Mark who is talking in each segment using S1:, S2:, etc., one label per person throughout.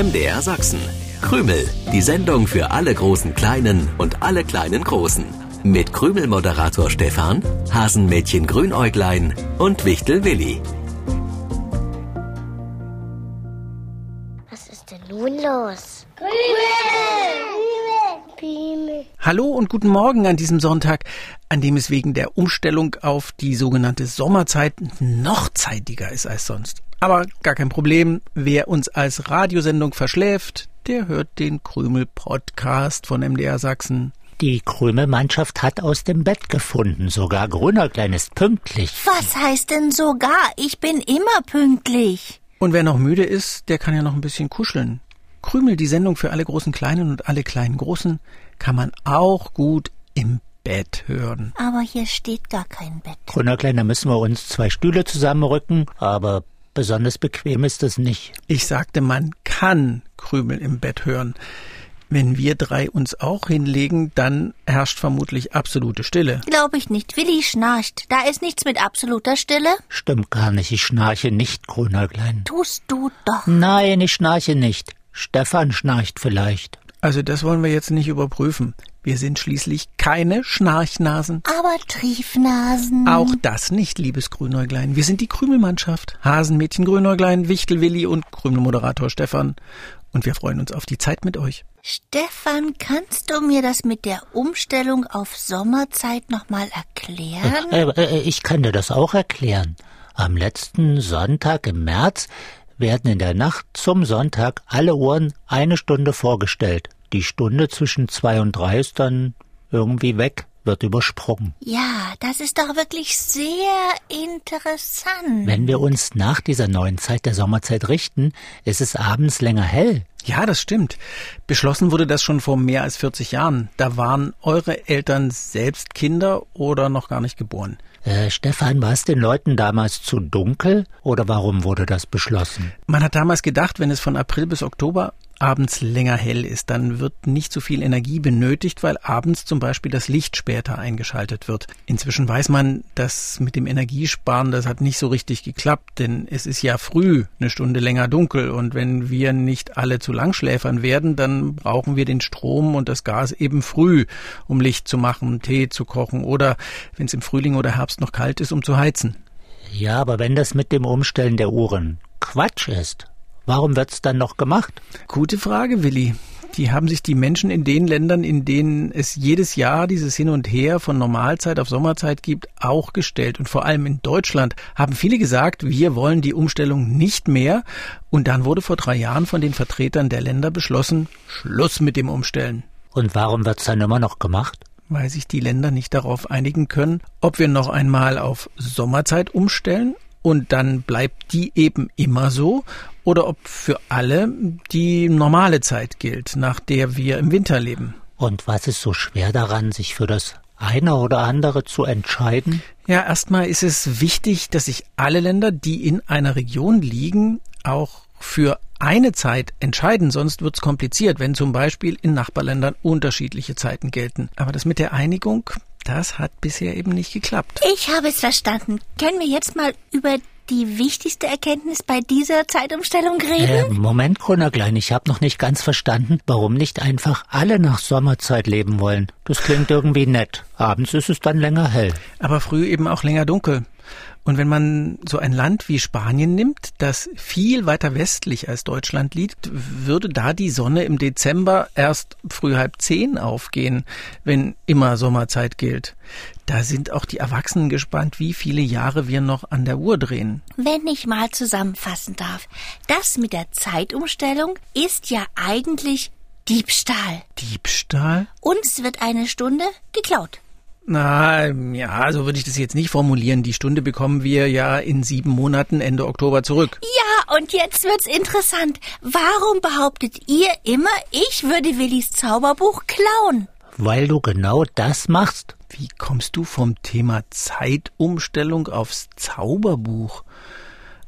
S1: MDR Sachsen. Krümel, die Sendung für alle großen Kleinen und alle kleinen Großen. Mit Krümel-Moderator Stefan, Hasenmädchen Grünäuglein und Wichtel Willi.
S2: Was ist denn nun los?
S3: Hallo und guten Morgen an diesem Sonntag, an dem es wegen der Umstellung auf die sogenannte Sommerzeit noch zeitiger ist als sonst. Aber gar kein Problem, wer uns als Radiosendung verschläft, der hört den Krümel-Podcast von MDR Sachsen.
S4: Die Krümelmannschaft hat aus dem Bett gefunden. Sogar Grünerklein ist pünktlich.
S5: Was heißt denn sogar? Ich bin immer pünktlich.
S3: Und wer noch müde ist, der kann ja noch ein bisschen kuscheln. Krümel, die Sendung für alle großen Kleinen und alle kleinen Großen, kann man auch gut im Bett hören.
S5: Aber hier steht gar kein Bett.
S4: Grünerklein, da müssen wir uns zwei Stühle zusammenrücken, aber besonders bequem ist es nicht.
S3: Ich sagte, man kann Krümel im Bett hören. Wenn wir drei uns auch hinlegen, dann herrscht vermutlich absolute Stille.
S5: Glaube ich nicht. Willi schnarcht. Da ist nichts mit absoluter Stille.
S4: Stimmt gar nicht, ich schnarche nicht, Grünerklein.
S5: Tust du doch.
S4: Nein, ich schnarche nicht. Stefan schnarcht vielleicht.
S3: Also das wollen wir jetzt nicht überprüfen. Wir sind schließlich keine Schnarchnasen.
S5: Aber Triefnasen.
S3: Auch das nicht, liebes Grünäuglein. Wir sind die Krümelmannschaft. Hasenmädchen Grünäuglein, Wichtelwilli und Krümelmoderator Stefan. Und wir freuen uns auf die Zeit mit euch.
S5: Stefan, kannst du mir das mit der Umstellung auf Sommerzeit nochmal erklären?
S4: Äh, äh, ich kann dir das auch erklären. Am letzten Sonntag im März werden in der Nacht zum Sonntag alle Uhren eine Stunde vorgestellt. Die Stunde zwischen zwei und drei ist dann irgendwie weg, wird übersprungen.
S5: Ja, das ist doch wirklich sehr interessant.
S4: Wenn wir uns nach dieser neuen Zeit der Sommerzeit richten, ist es abends länger hell.
S3: Ja, das stimmt. Beschlossen wurde das schon vor mehr als 40 Jahren. Da waren eure Eltern selbst Kinder oder noch gar nicht geboren.
S4: Äh, Stefan, war es den Leuten damals zu dunkel oder warum wurde das beschlossen?
S3: Man hat damals gedacht, wenn es von April bis Oktober abends länger hell ist, dann wird nicht so viel Energie benötigt, weil abends zum Beispiel das Licht später eingeschaltet wird. Inzwischen weiß man, dass mit dem Energiesparen das hat nicht so richtig geklappt, denn es ist ja früh eine Stunde länger dunkel und wenn wir nicht alle zu Langschläfern werden, dann brauchen wir den Strom und das Gas eben früh, um Licht zu machen, Tee zu kochen oder wenn es im Frühling oder Herbst noch kalt ist, um zu heizen.
S4: Ja, aber wenn das mit dem Umstellen der Uhren Quatsch ist, Warum wird's dann noch gemacht?
S3: Gute Frage, Willi. Die haben sich die Menschen in den Ländern, in denen es jedes Jahr dieses Hin und Her von Normalzeit auf Sommerzeit gibt, auch gestellt. Und vor allem in Deutschland haben viele gesagt, wir wollen die Umstellung nicht mehr. Und dann wurde vor drei Jahren von den Vertretern der Länder beschlossen, Schluss mit dem Umstellen.
S4: Und warum wird's dann immer noch gemacht?
S3: Weil sich die Länder nicht darauf einigen können, ob wir noch einmal auf Sommerzeit umstellen und dann bleibt die eben immer so oder ob für alle die normale Zeit gilt, nach der wir im Winter leben.
S4: Und was ist so schwer daran, sich für das eine oder andere zu entscheiden?
S3: Ja, erstmal ist es wichtig, dass sich alle Länder, die in einer Region liegen, auch für eine Zeit entscheiden, sonst wird's kompliziert, wenn zum Beispiel in Nachbarländern unterschiedliche Zeiten gelten. Aber das mit der Einigung, das hat bisher eben nicht geklappt.
S5: Ich habe es verstanden. Können wir jetzt mal über die wichtigste Erkenntnis bei dieser Zeitumstellung reden?
S4: Äh, Moment, Grünerklein, ich habe noch nicht ganz verstanden, warum nicht einfach alle nach Sommerzeit leben wollen. Das klingt irgendwie nett. Abends ist es dann länger hell.
S3: Aber früh eben auch länger dunkel. Und wenn man so ein Land wie Spanien nimmt, das viel weiter westlich als Deutschland liegt, würde da die Sonne im Dezember erst früh halb zehn aufgehen, wenn immer Sommerzeit gilt. Da sind auch die Erwachsenen gespannt, wie viele Jahre wir noch an der Uhr drehen.
S5: Wenn ich mal zusammenfassen darf, das mit der Zeitumstellung ist ja eigentlich Diebstahl.
S3: Diebstahl?
S5: Uns wird eine Stunde geklaut.
S3: Na, ja, so würde ich das jetzt nicht formulieren. Die Stunde bekommen wir ja in sieben Monaten Ende Oktober zurück.
S5: Ja, und jetzt wird's interessant. Warum behauptet ihr immer, ich würde Willis Zauberbuch klauen?
S4: Weil du genau das machst.
S3: Wie kommst du vom Thema Zeitumstellung aufs Zauberbuch?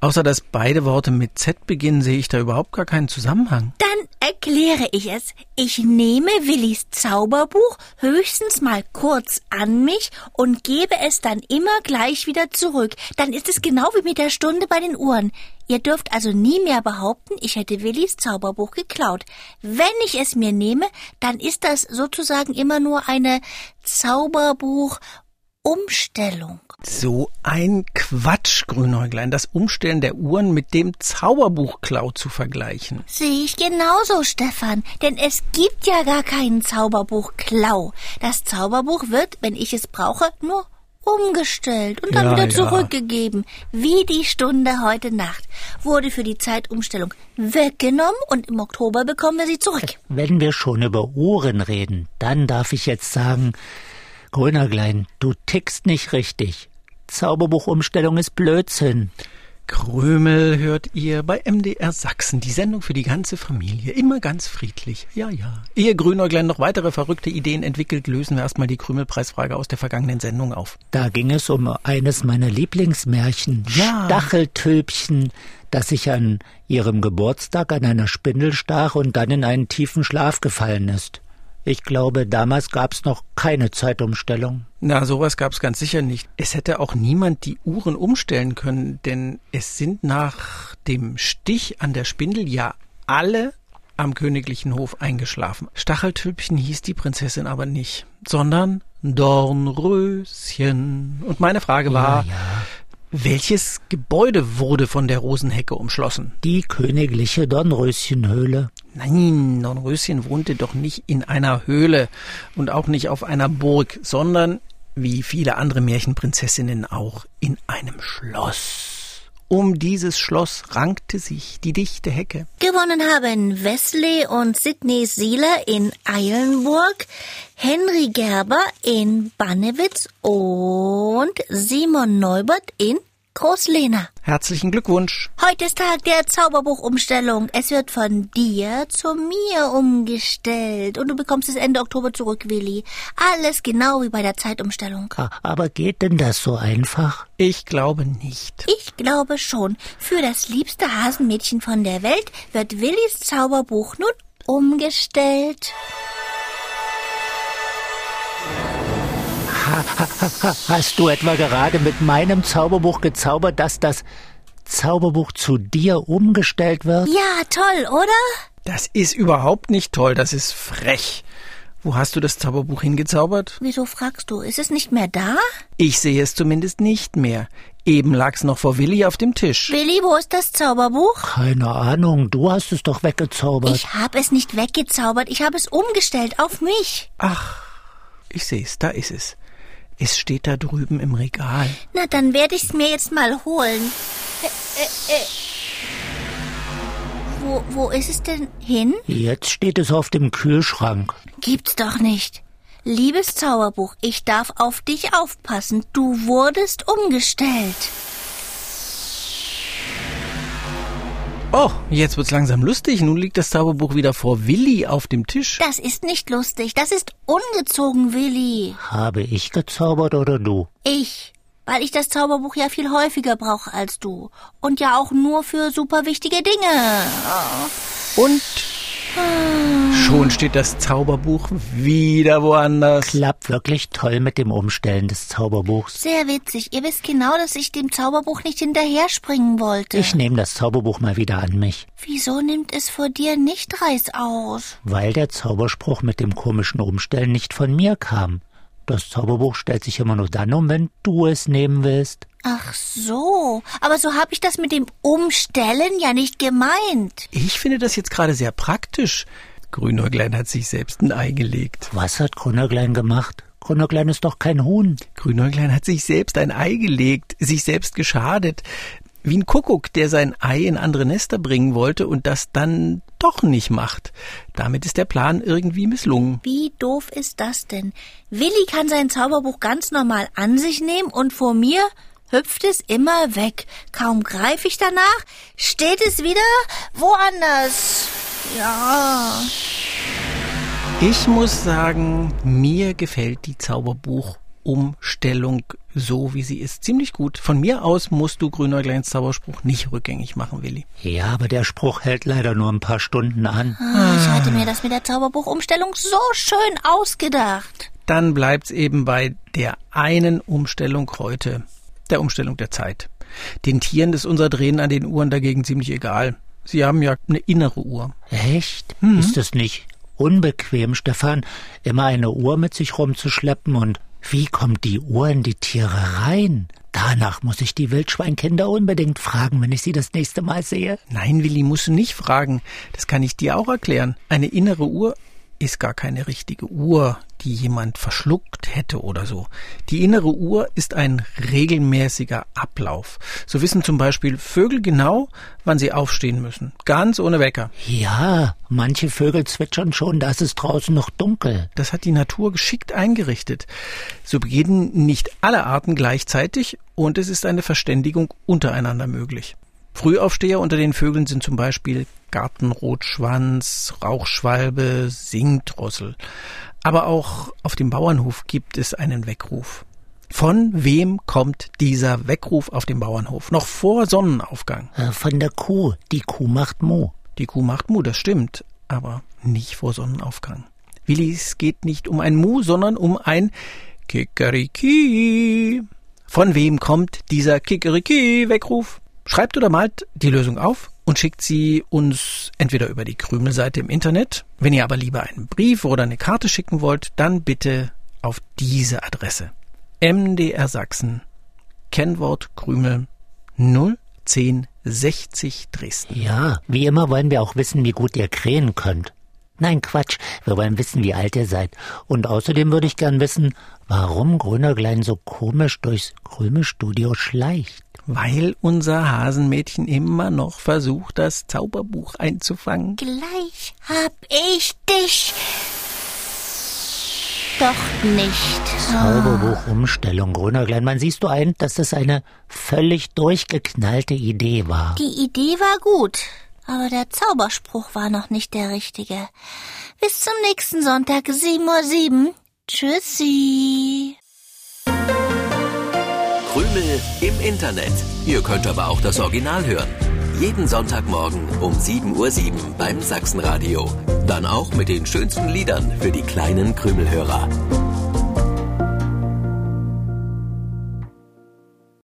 S3: Außer dass beide Worte mit Z beginnen, sehe ich da überhaupt gar keinen Zusammenhang.
S5: Dann erkläre ich es. Ich nehme Willis Zauberbuch höchstens mal kurz an mich und gebe es dann immer gleich wieder zurück. Dann ist es genau wie mit der Stunde bei den Uhren. Ihr dürft also nie mehr behaupten, ich hätte Willis Zauberbuch geklaut. Wenn ich es mir nehme, dann ist das sozusagen immer nur eine Zauberbuch Umstellung.
S3: So ein Quatsch, Grünäuglein, das Umstellen der Uhren mit dem Zauberbuchklau zu vergleichen.
S5: Sehe ich genauso, Stefan. Denn es gibt ja gar keinen Zauberbuchklau. Das Zauberbuch wird, wenn ich es brauche, nur umgestellt und dann
S3: Ja,
S5: wieder
S3: ja.
S5: zurückgegeben. Wie die Stunde heute Nacht. Wurde für die Zeitumstellung weggenommen und im Oktober bekommen wir sie zurück.
S4: Wenn wir schon über Uhren reden, dann darf ich jetzt sagen, Grünerglein, du tickst nicht richtig. Zauberbuchumstellung ist Blödsinn.
S3: Krümel hört ihr bei MDR Sachsen, die Sendung für die ganze Familie. Immer ganz friedlich. Ja, ja. Ehe Grünäuglein noch weitere verrückte Ideen entwickelt, lösen wir erstmal die Krümelpreisfrage aus der vergangenen Sendung auf.
S4: Da ging es um eines meiner Lieblingsmärchen,
S3: Ja.
S4: Stacheltülpchen, das sich an ihrem Geburtstag an einer Spindel stach und dann in einen tiefen Schlaf gefallen ist. Ich glaube, damals gab's noch keine Zeitumstellung.
S3: Na, sowas gab's ganz sicher nicht. Es hätte auch niemand die Uhren umstellen können, denn es sind nach dem Stich an der Spindel ja alle am königlichen Hof eingeschlafen. Stacheltülpchen hieß die Prinzessin aber nicht, sondern Dornröschen. Und meine Frage war, welches Gebäude wurde von der Rosenhecke umschlossen?
S4: Die königliche Dornröschenhöhle.
S3: Nein, Dornröschen wohnte doch nicht in einer Höhle und auch nicht auf einer Burg, sondern, wie viele andere Märchenprinzessinnen auch, in einem Schloss. Um dieses Schloss rankte sich die dichte Hecke.
S5: Gewonnen haben Wesley und Sidney Sieler in Eilenburg, Henry Gerber in Bannewitz und Simon Neubert in Großlehner.
S3: Herzlichen Glückwunsch.
S5: Heute ist Tag der Zauberbuchumstellung. Es wird von dir zu mir umgestellt. Und du bekommst es Ende Oktober zurück, Willi. Alles genau wie bei der Zeitumstellung.
S4: Ah, Aber geht denn das so einfach?
S3: Ich glaube nicht.
S5: Ich glaube schon. Für das liebste Hasenmädchen von der Welt wird Willis Zauberbuch nun umgestellt.
S4: Hast du etwa gerade mit meinem Zauberbuch gezaubert, dass das Zauberbuch zu dir umgestellt wird?
S5: Ja, toll, oder?
S3: Das ist überhaupt nicht toll, das ist frech. Wo hast du das Zauberbuch hingezaubert?
S5: Wieso fragst du? Ist es nicht mehr da?
S3: Ich sehe es zumindest nicht mehr. Eben lag's noch vor Willi auf dem Tisch.
S5: Willi, wo ist das Zauberbuch?
S4: Keine Ahnung, du hast es doch weggezaubert.
S5: Ich habe es nicht weggezaubert, ich habe es umgestellt auf mich.
S3: Ach, ich sehe es, da ist es. Es steht da drüben im Regal.
S5: Na, dann werde ich's mir jetzt mal holen. Äh, äh, äh. Wo, wo ist es denn hin?
S4: Jetzt steht es auf dem Kühlschrank.
S5: Gibt's doch nicht. Liebes Zauberbuch, ich darf auf dich aufpassen. Du wurdest umgestellt.
S3: Oh, jetzt wird's langsam lustig. Nun liegt das Zauberbuch wieder vor Willi auf dem Tisch.
S5: Das ist nicht lustig. Das ist ungezogen, Willi.
S4: Habe ich gezaubert oder du?
S5: Ich. Weil ich das Zauberbuch ja viel häufiger brauche als du. Und ja auch nur für super wichtige Dinge.
S3: Und schon steht das Zauberbuch wieder woanders.
S4: Klappt wirklich toll mit dem Umstellen des Zauberbuchs.
S5: Sehr witzig. Ihr wisst genau, dass ich dem Zauberbuch nicht hinterher springen wollte.
S4: Ich nehme das Zauberbuch mal wieder an mich,
S5: Wieso nimmt es vor dir nicht Reiß aus?
S4: weil der Zauberspruch mit dem komischen Umstellen nicht von mir kam. Das Zauberbuch stellt sich immer nur dann um, wenn du es nehmen willst.
S5: Ach so. Aber so habe ich das mit dem Umstellen ja nicht gemeint.
S3: Ich finde das jetzt gerade sehr praktisch. Grünäuglein hat sich selbst ein Ei gelegt.
S4: Was hat Grünerglein gemacht? Grünerglein ist doch kein Huhn.
S3: Grünäuglein hat sich selbst ein Ei gelegt, sich selbst geschadet. Wie ein Kuckuck, der sein Ei in andere Nester bringen wollte und das dann doch nicht macht. Damit ist der Plan irgendwie misslungen.
S5: Wie doof ist das denn? Willi kann sein Zauberbuch ganz normal an sich nehmen und vor mir hüpft es immer weg. Kaum greife ich danach, steht es wieder woanders. Ja.
S3: Ich muss sagen, mir gefällt die Zauberbuchumstellung so wie sie ist. Ziemlich gut. Von mir aus musst du Grünäugleins Zauberspruch nicht rückgängig machen, Willi.
S4: Ja, aber der Spruch hält leider nur ein paar Stunden an.
S5: Ah, ich hatte mir das mit der Zauberbuchumstellung so schön ausgedacht.
S3: Dann bleibt's eben bei der einen Umstellung heute. Der Umstellung der Zeit. Den Tieren ist unser Drehen an den Uhren dagegen ziemlich egal. Sie haben ja eine innere Uhr.
S4: Echt? Ist es nicht unbequem, Stefan, immer eine Uhr mit sich rumzuschleppen und wie kommt die Uhr in die Tiere rein? Danach muss ich die Wildschweinkinder unbedingt fragen, wenn ich sie das nächste Mal sehe.
S3: Nein, Willi, musst du nicht fragen. Das kann ich dir auch erklären. Eine innere Uhr ist gar keine richtige Uhr, die jemand verschluckt hätte oder so. Die innere Uhr ist ein regelmäßiger Ablauf. So wissen zum Beispiel Vögel genau, wann sie aufstehen müssen. Ganz ohne Wecker.
S4: Ja, manche Vögel zwitschern schon, da ist es draußen noch dunkel.
S3: Das hat die Natur geschickt eingerichtet. So beginnen nicht alle Arten gleichzeitig und es ist eine Verständigung untereinander möglich. Frühaufsteher unter den Vögeln sind zum Beispiel Gartenrotschwanz, Rauchschwalbe, Singdrossel. Aber auch auf dem Bauernhof gibt es einen Weckruf. Von wem kommt dieser Weckruf auf dem Bauernhof? Noch vor Sonnenaufgang.
S4: Äh, Von der Kuh. Die Kuh macht Mo.
S3: Die Kuh macht Mu, das stimmt, aber nicht vor Sonnenaufgang. Willi, es geht nicht um ein Mu, sondern um ein Kikeriki. Von wem kommt dieser Kikeriki-Weckruf? Schreibt oder malt die Lösung auf und schickt sie uns entweder über die Krümelseite im Internet. Wenn ihr aber lieber einen Brief oder eine Karte schicken wollt, dann bitte auf diese Adresse. MDR Sachsen, Kennwort Krümel 01060 Dresden.
S4: Ja, wie immer wollen wir auch wissen, wie gut ihr krähen könnt. Nein, Quatsch, wir wollen wissen, wie alt ihr seid. Und außerdem würde ich gern wissen, warum Grünerglein so komisch durchs Krümelstudio schleicht.
S3: Weil unser Hasenmädchen immer noch versucht, das Zauberbuch einzufangen.
S5: Gleich hab ich dich. Doch nicht.
S4: Zauberbuchumstellung, Grünerglein. Man siehst du ein, dass das eine völlig durchgeknallte Idee war.
S5: Die Idee war gut, aber der Zauberspruch war noch nicht der richtige. Bis zum nächsten Sonntag, 7.07 Uhr. Tschüssi.
S1: Krümel im Internet. Ihr könnt aber auch das Original hören. Jeden Sonntagmorgen um 7.07 Uhr beim Sachsenradio. Dann auch mit den schönsten Liedern für die kleinen Krümelhörer.